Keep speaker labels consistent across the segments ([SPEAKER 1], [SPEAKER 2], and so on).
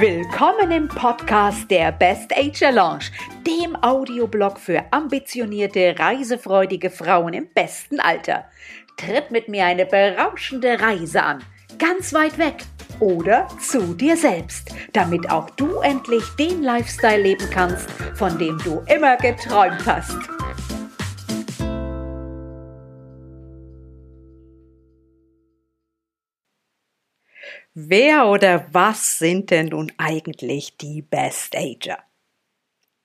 [SPEAKER 1] Willkommen im Podcast der Best Age Lounge, dem Audioblog für ambitionierte, reisefreudige Frauen im besten Alter. Tritt mit mir eine berauschende Reise an, ganz weit weg oder zu dir selbst, damit auch du endlich den Lifestyle leben kannst, von dem du immer geträumt hast. Wer oder was sind denn nun eigentlich die Best Ager?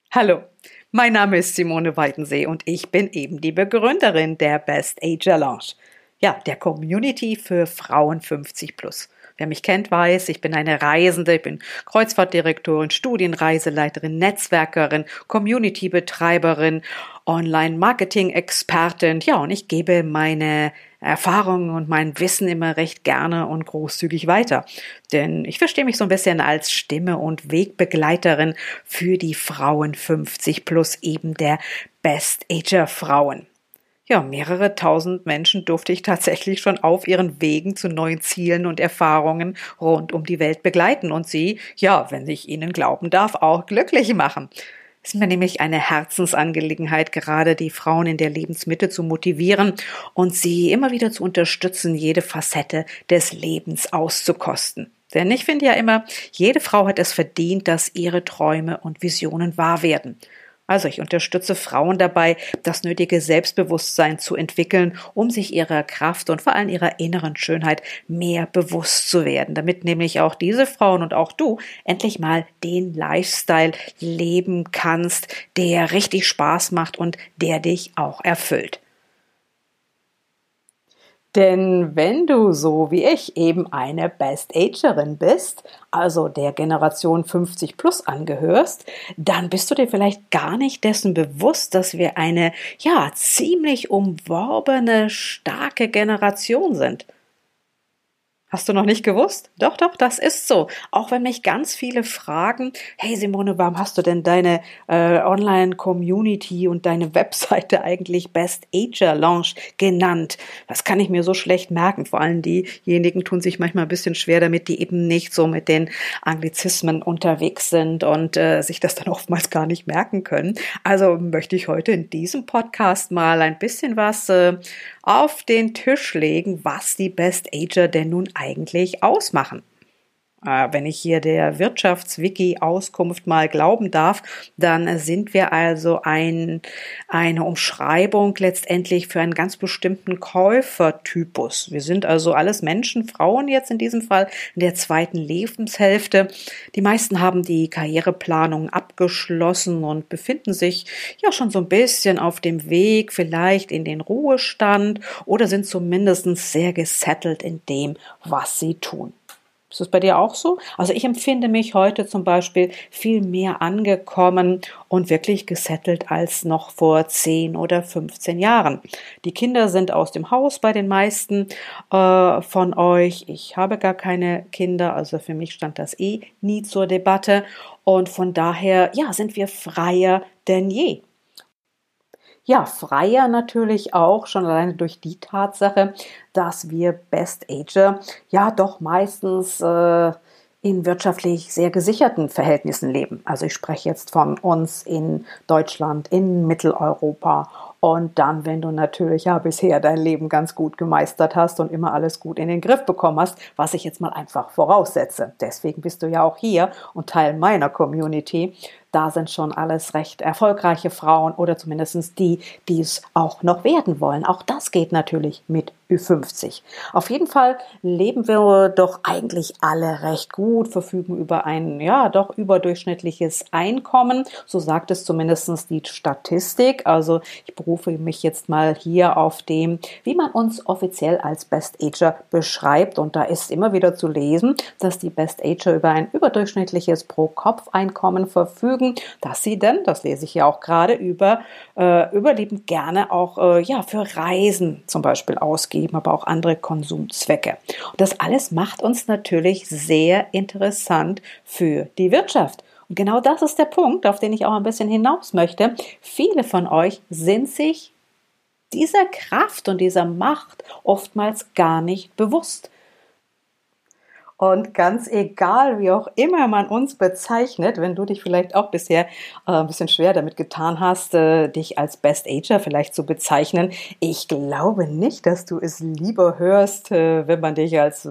[SPEAKER 1] Hallo, mein Name ist Simone Weidensee und ich bin eben die Begründerin der Best Ager Lounge. Ja, der Community für Frauen 50 plus. Wer mich kennt, weiß, ich bin eine Reisende, ich bin Kreuzfahrtdirektorin, Studienreiseleiterin, Netzwerkerin, Community-Betreiberin, Online-Marketing-Expertin. Ja, und ich gebe meine Erfahrungen und mein Wissen immer recht gerne und großzügig weiter. Denn ich verstehe mich so ein bisschen als Stimme und Wegbegleiterin für die Frauen 50 plus eben der Best Ager Frauen. Ja, mehrere tausend Menschen durfte ich tatsächlich schon auf ihren Wegen zu neuen Zielen und Erfahrungen rund um die Welt begleiten und sie, ja, wenn ich ihnen glauben darf, auch glücklich machen. Ist mir nämlich eine Herzensangelegenheit, gerade die Frauen in der Lebensmitte zu motivieren und sie immer wieder zu unterstützen, jede Facette des Lebens auszukosten. Denn ich finde ja immer, jede Frau hat es verdient, dass ihre Träume und Visionen wahr werden. Also ich unterstütze Frauen dabei, das nötige Selbstbewusstsein zu entwickeln, um sich ihrer Kraft und vor allem ihrer inneren Schönheit mehr bewusst zu werden, damit nämlich auch diese Frauen und auch du endlich mal den Lifestyle leben kannst, der richtig Spaß macht und der dich auch erfüllt. Denn wenn du so wie ich eben eine Best Agerin bist, also der Generation 50 plus angehörst, dann bist du dir vielleicht gar nicht dessen bewusst, dass wir eine, ja, ziemlich umworbene, starke Generation sind. Hast du noch nicht gewusst? Doch, doch, das ist so. Auch wenn mich ganz viele fragen, hey Simone, warum hast du denn deine äh, Online-Community und deine Webseite eigentlich Best Ager Launch genannt? Das kann ich mir so schlecht merken. Vor allem diejenigen tun sich manchmal ein bisschen schwer damit, die eben nicht so mit den Anglizismen unterwegs sind und äh, sich das dann oftmals gar nicht merken können. Also möchte ich heute in diesem Podcast mal ein bisschen was äh, auf den Tisch legen, was die Best Ager denn nun eigentlich ausmachen. Äh, wenn ich hier der Wirtschaftswiki-Auskunft mal glauben darf, dann sind wir also ein, eine Umschreibung letztendlich für einen ganz bestimmten Käufertypus. Wir sind also alles Menschen, Frauen jetzt in diesem Fall in der zweiten Lebenshälfte. Die meisten haben die Karriereplanung abgeschlossen und befinden sich ja schon so ein bisschen auf dem Weg vielleicht in den Ruhestand oder sind zumindest sehr gesettelt in dem, was sie tun. Ist das bei dir auch so? Also ich empfinde mich heute zum Beispiel viel mehr angekommen und wirklich gesettelt als noch vor 10 oder 15 Jahren. Die Kinder sind aus dem Haus bei den meisten äh, von euch. Ich habe gar keine Kinder, also für mich stand das eh nie zur Debatte. Und von daher, ja, sind wir freier denn je. Ja, freier natürlich auch, schon alleine durch die Tatsache, dass wir Best Ager ja doch meistens äh, in wirtschaftlich sehr gesicherten Verhältnissen leben. Also ich spreche jetzt von uns in Deutschland, in Mitteleuropa und dann, wenn du natürlich ja bisher dein Leben ganz gut gemeistert hast und immer alles gut in den Griff bekommen hast, was ich jetzt mal einfach voraussetze. Deswegen bist du ja auch hier und Teil meiner Community, da sind schon alles recht erfolgreiche Frauen oder zumindest die, die es auch noch werden wollen. Auch das geht natürlich mit Ü50. Auf jeden Fall leben wir doch eigentlich alle recht gut, verfügen über ein, ja, doch überdurchschnittliches Einkommen. So sagt es zumindest die Statistik. Also ich berufe mich jetzt mal hier auf dem, wie man uns offiziell als Best Ager beschreibt. Und da ist immer wieder zu lesen, dass die Best Ager über ein überdurchschnittliches Pro-Kopf-Einkommen verfügen verfügen, dass sie denn, das lese ich ja auch gerade, über äh, überlebend gerne auch äh, ja, für Reisen zum Beispiel ausgeben, aber auch andere Konsumzwecke. Und das alles macht uns natürlich sehr interessant für die Wirtschaft. Und genau das ist der Punkt, auf den ich auch ein bisschen hinaus möchte. Viele von euch sind sich dieser Kraft und dieser Macht oftmals gar nicht bewusst. Und ganz egal, wie auch immer man uns bezeichnet, wenn du dich vielleicht auch bisher äh, ein bisschen schwer damit getan hast, äh, dich als Best Ager vielleicht zu bezeichnen, ich glaube nicht, dass du es lieber hörst, äh, wenn man dich als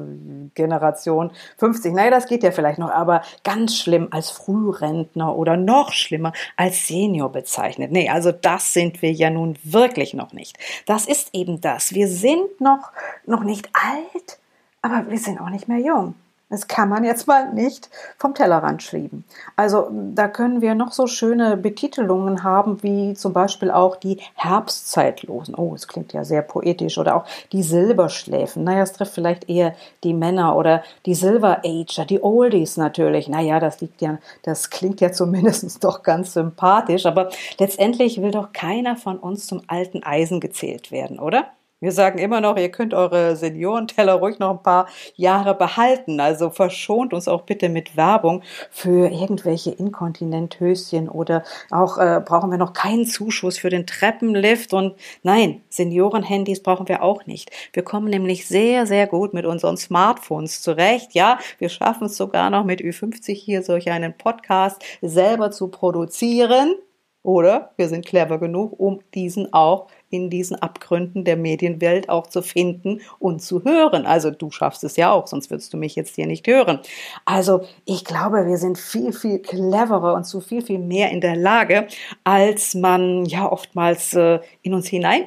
[SPEAKER 1] Generation 50, naja, das geht ja vielleicht noch, aber ganz schlimm als Frührentner oder noch schlimmer als Senior bezeichnet. Nee, also das sind wir ja nun wirklich noch nicht. Das ist eben das. Wir sind noch, noch nicht alt, aber wir sind auch nicht mehr jung. Das kann man jetzt mal nicht vom Tellerrand schieben. Also da können wir noch so schöne Betitelungen haben, wie zum Beispiel auch die Herbstzeitlosen. Oh, es klingt ja sehr poetisch. Oder auch die Silberschläfen. Naja, es trifft vielleicht eher die Männer oder die Silver Ager, die Oldies natürlich. Naja, das liegt ja, das klingt ja zumindest doch ganz sympathisch. Aber letztendlich will doch keiner von uns zum alten Eisen gezählt werden, oder? Wir sagen immer noch, ihr könnt eure Seniorenteller ruhig noch ein paar Jahre behalten. Also verschont uns auch bitte mit Werbung für irgendwelche Inkontinenthöschen oder auch äh, brauchen wir noch keinen Zuschuss für den Treppenlift und nein, Seniorenhandys brauchen wir auch nicht. Wir kommen nämlich sehr, sehr gut mit unseren Smartphones zurecht. Ja, wir schaffen es sogar noch mit Ü50 hier solch einen Podcast selber zu produzieren. Oder wir sind clever genug, um diesen auch in diesen Abgründen der Medienwelt auch zu finden und zu hören. Also du schaffst es ja auch, sonst würdest du mich jetzt hier nicht hören. Also ich glaube, wir sind viel, viel cleverer und zu viel, viel mehr in der Lage, als man ja oftmals äh, in uns hinein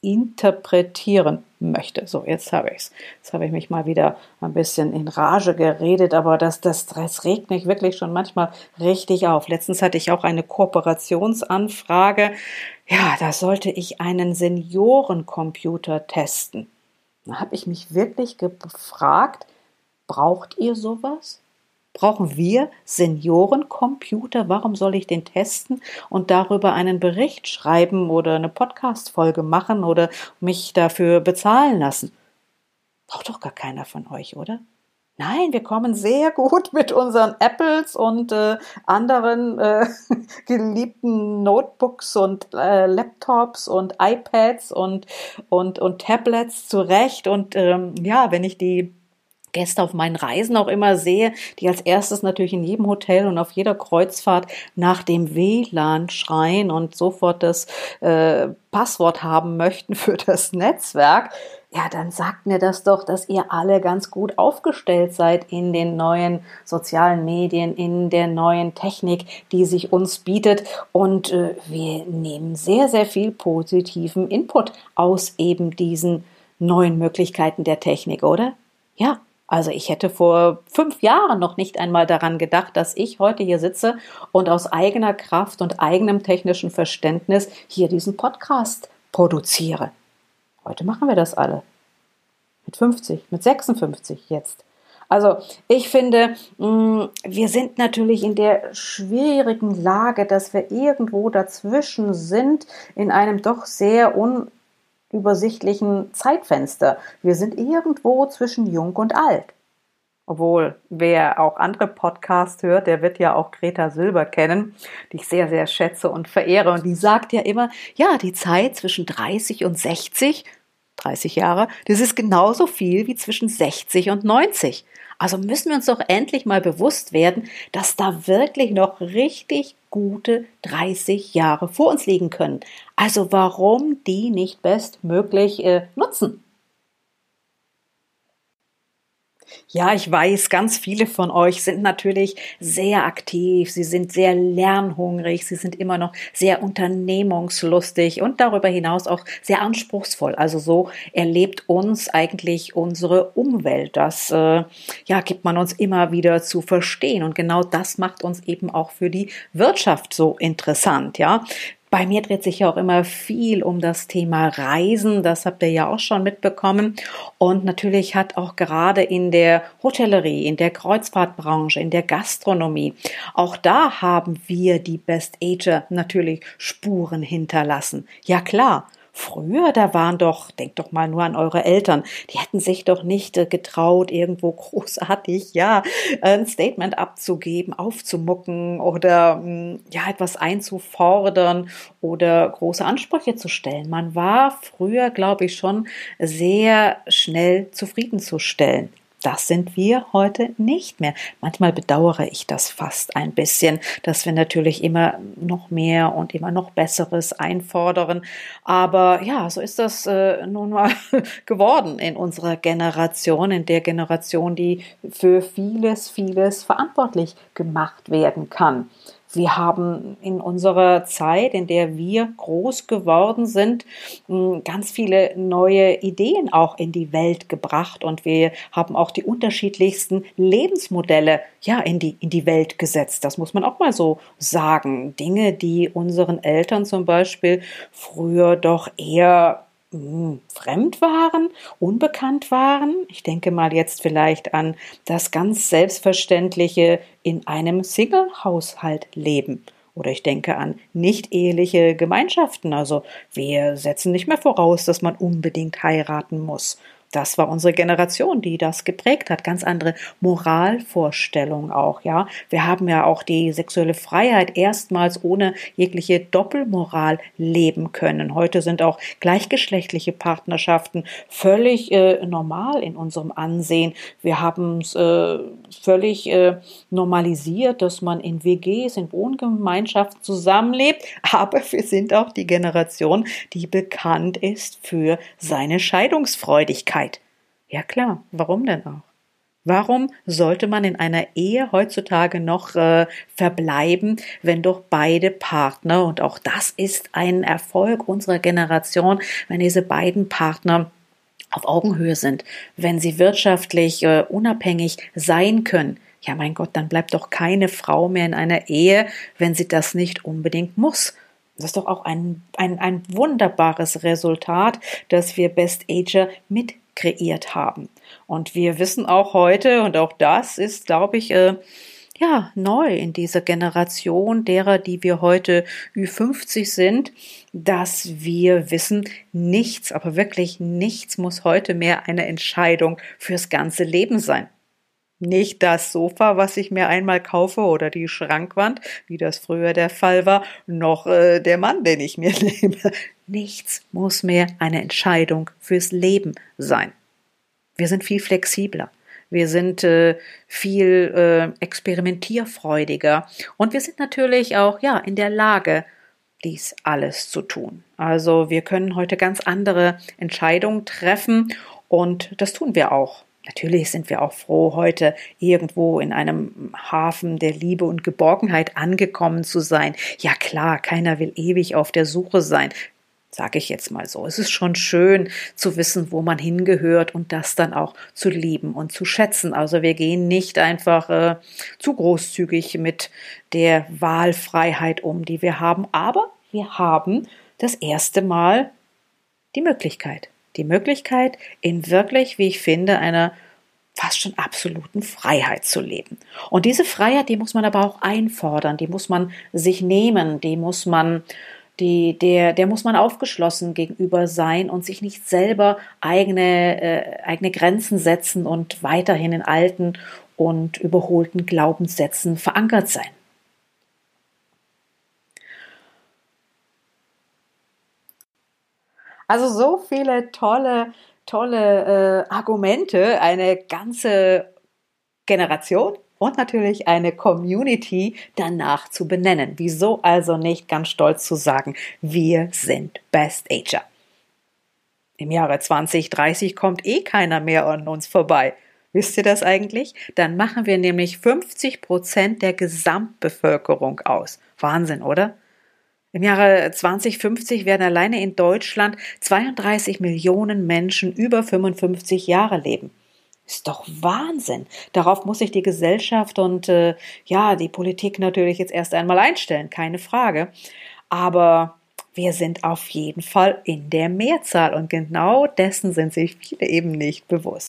[SPEAKER 1] interpretieren möchte. So, jetzt habe ich's. Jetzt habe ich mich mal wieder ein bisschen in Rage geredet, aber das, das, das regt mich wirklich schon manchmal richtig auf. Letztens hatte ich auch eine Kooperationsanfrage. Ja, da sollte ich einen Seniorencomputer testen. Da habe ich mich wirklich gefragt, braucht ihr sowas? Brauchen wir Seniorencomputer? Warum soll ich den testen und darüber einen Bericht schreiben oder eine Podcast-Folge machen oder mich dafür bezahlen lassen? Braucht doch gar keiner von euch, oder? Nein, wir kommen sehr gut mit unseren Apples und äh, anderen äh, geliebten Notebooks und äh, Laptops und iPads und, und, und Tablets zurecht. Und ähm, ja, wenn ich die Gäste auf meinen Reisen auch immer sehe, die als erstes natürlich in jedem Hotel und auf jeder Kreuzfahrt nach dem WLAN schreien und sofort das äh, Passwort haben möchten für das Netzwerk, ja, dann sagt mir das doch, dass ihr alle ganz gut aufgestellt seid in den neuen sozialen Medien, in der neuen Technik, die sich uns bietet. Und äh, wir nehmen sehr, sehr viel positiven Input aus eben diesen neuen Möglichkeiten der Technik, oder? Ja, also ich hätte vor fünf Jahren noch nicht einmal daran gedacht, dass ich heute hier sitze und aus eigener Kraft und eigenem technischen Verständnis hier diesen Podcast produziere. Heute machen wir das alle. Mit 50, mit 56 jetzt. Also ich finde, mm, wir sind natürlich in der schwierigen Lage, dass wir irgendwo dazwischen sind, in einem doch sehr un übersichtlichen Zeitfenster. Wir sind irgendwo zwischen jung und alt. Obwohl, wer auch andere Podcasts hört, der wird ja auch Greta Silber kennen, die ich sehr, sehr schätze und verehre. Und die sagt ja immer, ja, die Zeit zwischen 30 und 60, 30 Jahre, das ist genauso viel wie zwischen 60 und 90. Also müssen wir uns doch endlich mal bewusst werden, dass da wirklich noch richtig gute 30 Jahre vor uns liegen können. Also warum die nicht bestmöglich äh, nutzen? Ja, ich weiß, ganz viele von euch sind natürlich sehr aktiv, sie sind sehr lernhungrig, sie sind immer noch sehr unternehmungslustig und darüber hinaus auch sehr anspruchsvoll. Also so erlebt uns eigentlich unsere Umwelt. Das äh, ja, gibt man uns immer wieder zu verstehen und genau das macht uns eben auch für die Wirtschaft so interessant, ja. Bei mir dreht sich ja auch immer viel um das Thema Reisen. Das habt ihr ja auch schon mitbekommen. Und natürlich hat auch gerade in der Hotellerie, in der Kreuzfahrtbranche, in der Gastronomie, auch da haben wir die Best Ager natürlich Spuren hinterlassen. Ja klar. Früher, da waren doch, denkt doch mal nur an eure Eltern, die hätten sich doch nicht äh, getraut, irgendwo großartig, ja, ein Statement abzugeben, aufzumucken oder hm, ja, etwas einzufordern oder große Ansprüche zu stellen. Man war früher, glaube ich, schon sehr schnell zufriedenzustellen. Das sind wir heute nicht mehr. Manchmal bedauere ich das fast ein bisschen, dass wir natürlich immer noch mehr und immer noch Besseres einfordern. Aber ja, so ist das äh, nun mal geworden in unserer Generation, in der Generation, die für vieles, vieles verantwortlich gemacht werden kann. Wir haben in unserer Zeit, in der wir groß geworden sind, ganz viele neue Ideen auch in die Welt gebracht und wir haben auch die unterschiedlichsten Lebensmodelle ja in die in die Welt gesetzt. Das muss man auch mal so sagen. Dinge, die unseren Eltern zum Beispiel früher doch eher fremd waren, unbekannt waren. Ich denke mal jetzt vielleicht an das ganz selbstverständliche in einem Single-Haushalt leben. Oder ich denke an nicht eheliche Gemeinschaften. Also wir setzen nicht mehr voraus, dass man unbedingt heiraten muss. Das war unsere Generation, die das geprägt hat. Ganz andere Moralvorstellungen auch, ja. Wir haben ja auch die sexuelle Freiheit erstmals ohne jegliche Doppelmoral leben können. Heute sind auch gleichgeschlechtliche Partnerschaften völlig äh, normal in unserem Ansehen. Wir haben es äh, völlig äh, normalisiert, dass man in WGs, in Wohngemeinschaften zusammenlebt. Aber wir sind auch die Generation, die bekannt ist für seine Scheidungsfreudigkeit. Ja klar, warum denn auch? Warum sollte man in einer Ehe heutzutage noch äh, verbleiben, wenn doch beide Partner, und auch das ist ein Erfolg unserer Generation, wenn diese beiden Partner auf Augenhöhe sind, wenn sie wirtschaftlich äh, unabhängig sein können, ja mein Gott, dann bleibt doch keine Frau mehr in einer Ehe, wenn sie das nicht unbedingt muss. Das ist doch auch ein, ein, ein wunderbares Resultat, dass wir Best Ager mit kreiert haben. Und wir wissen auch heute, und auch das ist, glaube ich, äh, ja, neu in dieser Generation derer, die wir heute Ü50 sind, dass wir wissen, nichts, aber wirklich nichts muss heute mehr eine Entscheidung fürs ganze Leben sein. Nicht das Sofa, was ich mir einmal kaufe oder die Schrankwand, wie das früher der Fall war, noch äh, der Mann, den ich mir nehme. Nichts muss mehr eine Entscheidung fürs Leben sein. Wir sind viel flexibler. Wir sind äh, viel äh, experimentierfreudiger und wir sind natürlich auch ja in der Lage, dies alles zu tun. Also wir können heute ganz andere Entscheidungen treffen und das tun wir auch. Natürlich sind wir auch froh, heute irgendwo in einem Hafen der Liebe und Geborgenheit angekommen zu sein. Ja klar, keiner will ewig auf der Suche sein. Sage ich jetzt mal so. Es ist schon schön zu wissen, wo man hingehört und das dann auch zu lieben und zu schätzen. Also wir gehen nicht einfach äh, zu großzügig mit der Wahlfreiheit um, die wir haben, aber wir haben das erste Mal die Möglichkeit die Möglichkeit, in wirklich, wie ich finde, einer fast schon absoluten Freiheit zu leben. Und diese Freiheit, die muss man aber auch einfordern, die muss man sich nehmen, die muss man die, der, der muss man aufgeschlossen gegenüber sein und sich nicht selber eigene, äh, eigene Grenzen setzen und weiterhin in alten und überholten Glaubenssätzen verankert sein. Also so viele tolle, tolle äh, Argumente, eine ganze Generation und natürlich eine Community danach zu benennen. Wieso also nicht ganz stolz zu sagen, wir sind Best Ager. Im Jahre 2030 kommt eh keiner mehr an uns vorbei. Wisst ihr das eigentlich? Dann machen wir nämlich 50 Prozent der Gesamtbevölkerung aus. Wahnsinn, oder? Im Jahre 2050 werden alleine in Deutschland 32 Millionen Menschen über 55 Jahre leben. Ist doch Wahnsinn. Darauf muss sich die Gesellschaft und äh, ja, die Politik natürlich jetzt erst einmal einstellen, keine Frage. Aber wir sind auf jeden Fall in der Mehrzahl und genau dessen sind sich viele eben nicht bewusst.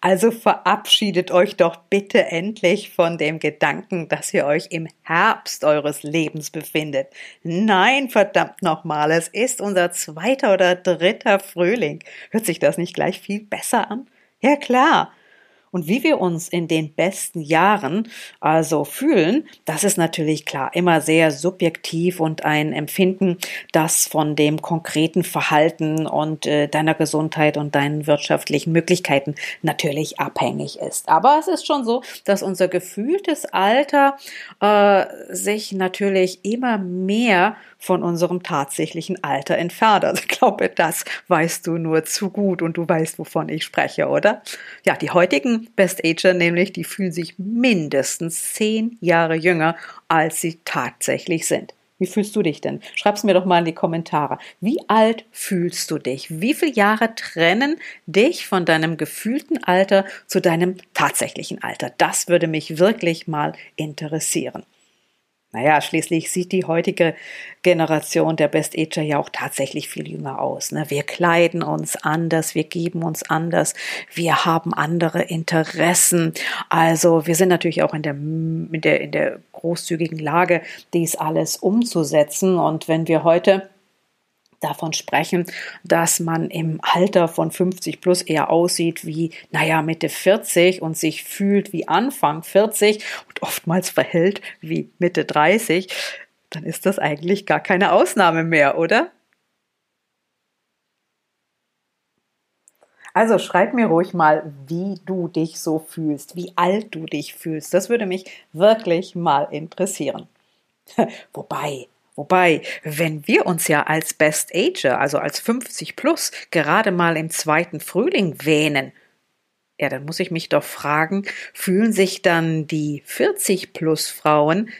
[SPEAKER 1] Also verabschiedet euch doch bitte endlich von dem Gedanken, dass ihr euch im Herbst eures Lebens befindet. Nein, verdammt nochmal, es ist unser zweiter oder dritter Frühling. Hört sich das nicht gleich viel besser an? Ja klar. Und wie wir uns in den besten Jahren also fühlen, das ist natürlich klar immer sehr subjektiv und ein Empfinden, das von dem konkreten Verhalten und äh, deiner Gesundheit und deinen wirtschaftlichen Möglichkeiten natürlich abhängig ist. Aber es ist schon so, dass unser gefühltes Alter äh, sich natürlich immer mehr von unserem tatsächlichen Alter entfernt. Also ich glaube, das weißt du nur zu gut und du weißt, wovon ich spreche, oder? Ja, die heutigen Best Ager nämlich, die fühlen sich mindestens zehn Jahre jünger, als sie tatsächlich sind. Wie fühlst du dich denn? Schreib's mir doch mal in die Kommentare. Wie alt fühlst du dich? Wie viele Jahre trennen dich von deinem gefühlten Alter zu deinem tatsächlichen Alter? Das würde mich wirklich mal interessieren. Naja, schließlich sieht die heutige Generation der Best Ager ja auch tatsächlich viel jünger aus. Ne? Wir kleiden uns anders, wir geben uns anders, wir haben andere Interessen. Also wir sind natürlich auch in der, in der, in der großzügigen Lage, dies alles umzusetzen. Und wenn wir heute davon sprechen, dass man im Alter von 50 plus eher aussieht wie, naja, Mitte 40 und sich fühlt wie Anfang 40 und oftmals verhält wie Mitte 30, dann ist das eigentlich gar keine Ausnahme mehr, oder? Also schreib mir ruhig mal, wie du dich so fühlst, wie alt du dich fühlst. Das würde mich wirklich mal interessieren. Wobei, Wobei, wenn wir uns ja als Best Ager, also als 50 plus, gerade mal im zweiten Frühling wähnen, ja, dann muss ich mich doch fragen, fühlen sich dann die 40 plus Frauen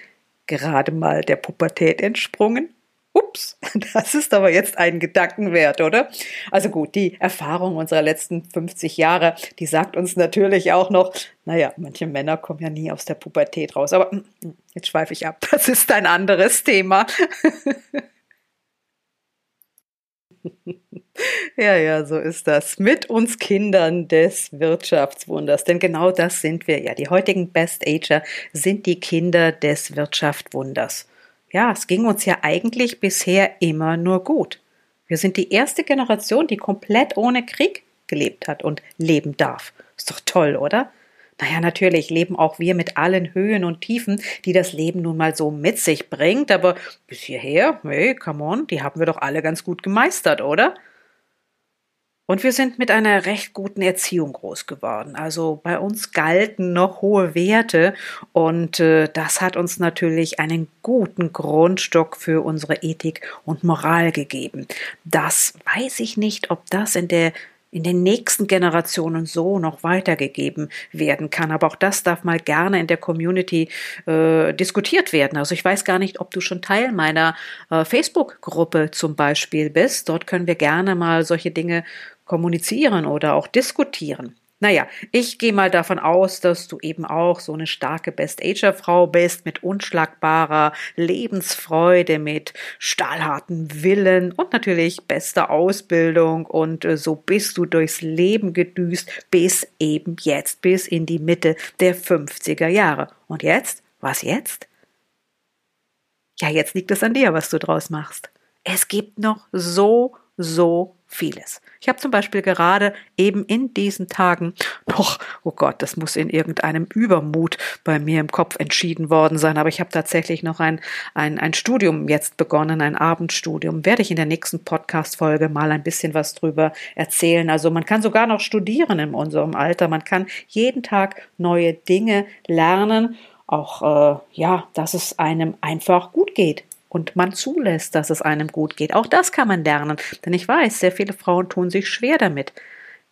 [SPEAKER 1] gerade mal der Pubertät entsprungen? Ups, das ist aber jetzt ein Gedankenwert, oder? Also gut, die Erfahrung unserer letzten 50 Jahre, die sagt uns natürlich auch noch, naja, manche Männer kommen ja nie aus der Pubertät raus, aber mm, mm, jetzt schweife ich ab, das ist ein anderes Thema. Ja, ja, so ist das. Mit uns Kindern des Wirtschaftswunders. Denn genau das sind wir ja. Die heutigen Best Ager sind die Kinder des Wirtschaftswunders ja, es ging uns ja eigentlich bisher immer nur gut. Wir sind die erste Generation, die komplett ohne Krieg gelebt hat und leben darf. Ist doch toll, oder? Naja, natürlich leben auch wir mit allen Höhen und Tiefen, die das Leben nun mal so mit sich bringt, aber bis hierher, hey, come on, die haben wir doch alle ganz gut gemeistert, oder? Und wir sind mit einer recht guten Erziehung groß geworden. Also bei uns galten noch hohe Werte und äh, das hat uns natürlich einen guten Grundstock für unsere Ethik und Moral gegeben. Das weiß ich nicht, ob das in der in den nächsten Generationen so noch weitergegeben werden kann. Aber auch das darf mal gerne in der Community äh, diskutiert werden. Also ich weiß gar nicht, ob du schon Teil meiner äh, Facebook-Gruppe zum Beispiel bist. Dort können wir gerne mal solche Dinge kommunizieren oder auch diskutieren. Naja, ich gehe mal davon aus, dass du eben auch so eine starke Best-Ager-Frau bist, mit unschlagbarer Lebensfreude, mit stahlharten Willen und natürlich bester Ausbildung. Und äh, so bist du durchs Leben gedüst bis eben jetzt, bis in die Mitte der 50er Jahre. Und jetzt? Was jetzt? Ja, jetzt liegt es an dir, was du draus machst. Es gibt noch so, so vieles. Ich habe zum Beispiel gerade eben in diesen Tagen noch, oh Gott, das muss in irgendeinem Übermut bei mir im Kopf entschieden worden sein, aber ich habe tatsächlich noch ein, ein, ein Studium jetzt begonnen, ein Abendstudium. Werde ich in der nächsten Podcast-Folge mal ein bisschen was drüber erzählen. Also man kann sogar noch studieren in unserem Alter. Man kann jeden Tag neue Dinge lernen. Auch, äh, ja, dass es einem einfach gut geht und man zulässt, dass es einem gut geht. Auch das kann man lernen, denn ich weiß, sehr viele Frauen tun sich schwer damit.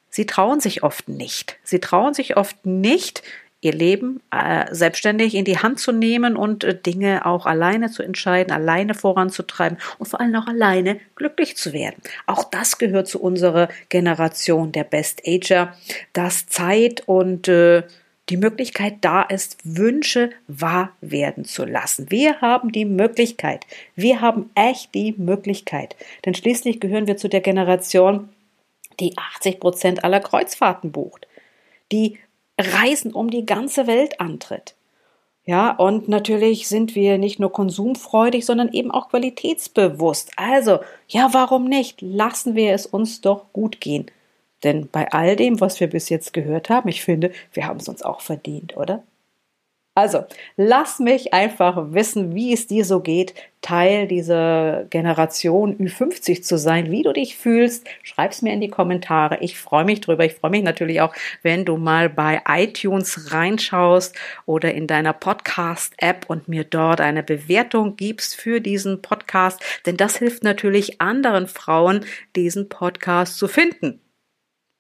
[SPEAKER 1] Sie trauen sich oft nicht. Sie trauen sich oft nicht, ihr Leben äh, selbstständig in die Hand zu nehmen und äh, Dinge auch alleine zu entscheiden, alleine voranzutreiben und vor allem auch alleine glücklich zu werden. Auch das gehört zu unserer Generation der Best Ager, dass Zeit und äh, die Möglichkeit da ist, Wünsche wahr werden zu lassen. Wir haben die Möglichkeit. Wir haben echt die Möglichkeit. Denn schließlich gehören wir zu der Generation, die 80 Prozent aller Kreuzfahrten bucht, die Reisen um die ganze Welt antritt. Ja, und natürlich sind wir nicht nur konsumfreudig, sondern eben auch qualitätsbewusst. Also, ja, warum nicht? Lassen wir es uns doch gut gehen. Denn bei all dem, was wir bis jetzt gehört haben, ich finde, wir haben es uns auch verdient, oder? Also, lass mich einfach wissen, wie es dir so geht, Teil dieser Generation Ü50 zu sein, wie du dich fühlst. Schreib's mir in die Kommentare. Ich freue mich drüber. Ich freue mich natürlich auch, wenn du mal bei iTunes reinschaust oder in deiner Podcast-App und mir dort eine Bewertung gibst für diesen Podcast, denn das hilft natürlich anderen Frauen, diesen Podcast zu finden.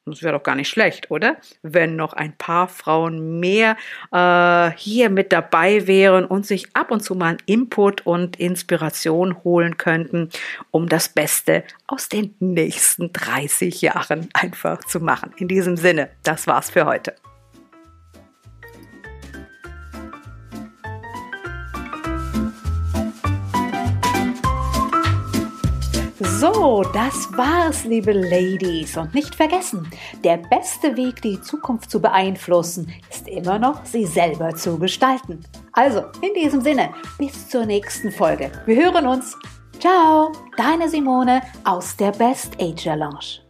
[SPEAKER 1] Das wäre doch gar nicht schlecht, oder? Wenn noch ein paar Frauen mehr äh, hier mit dabei wären und sich ab und zu mal Input und Inspiration holen könnten, um das Beste aus den nächsten 30 Jahren einfach zu machen. In diesem Sinne, das war's für heute. So, das war's, liebe Ladies. Und nicht vergessen, der beste Weg, die Zukunft zu beeinflussen, ist immer noch, sie selber zu gestalten. Also, in diesem Sinne, bis zur nächsten Folge. Wir hören uns. Ciao, deine Simone aus der Best Ager Lounge.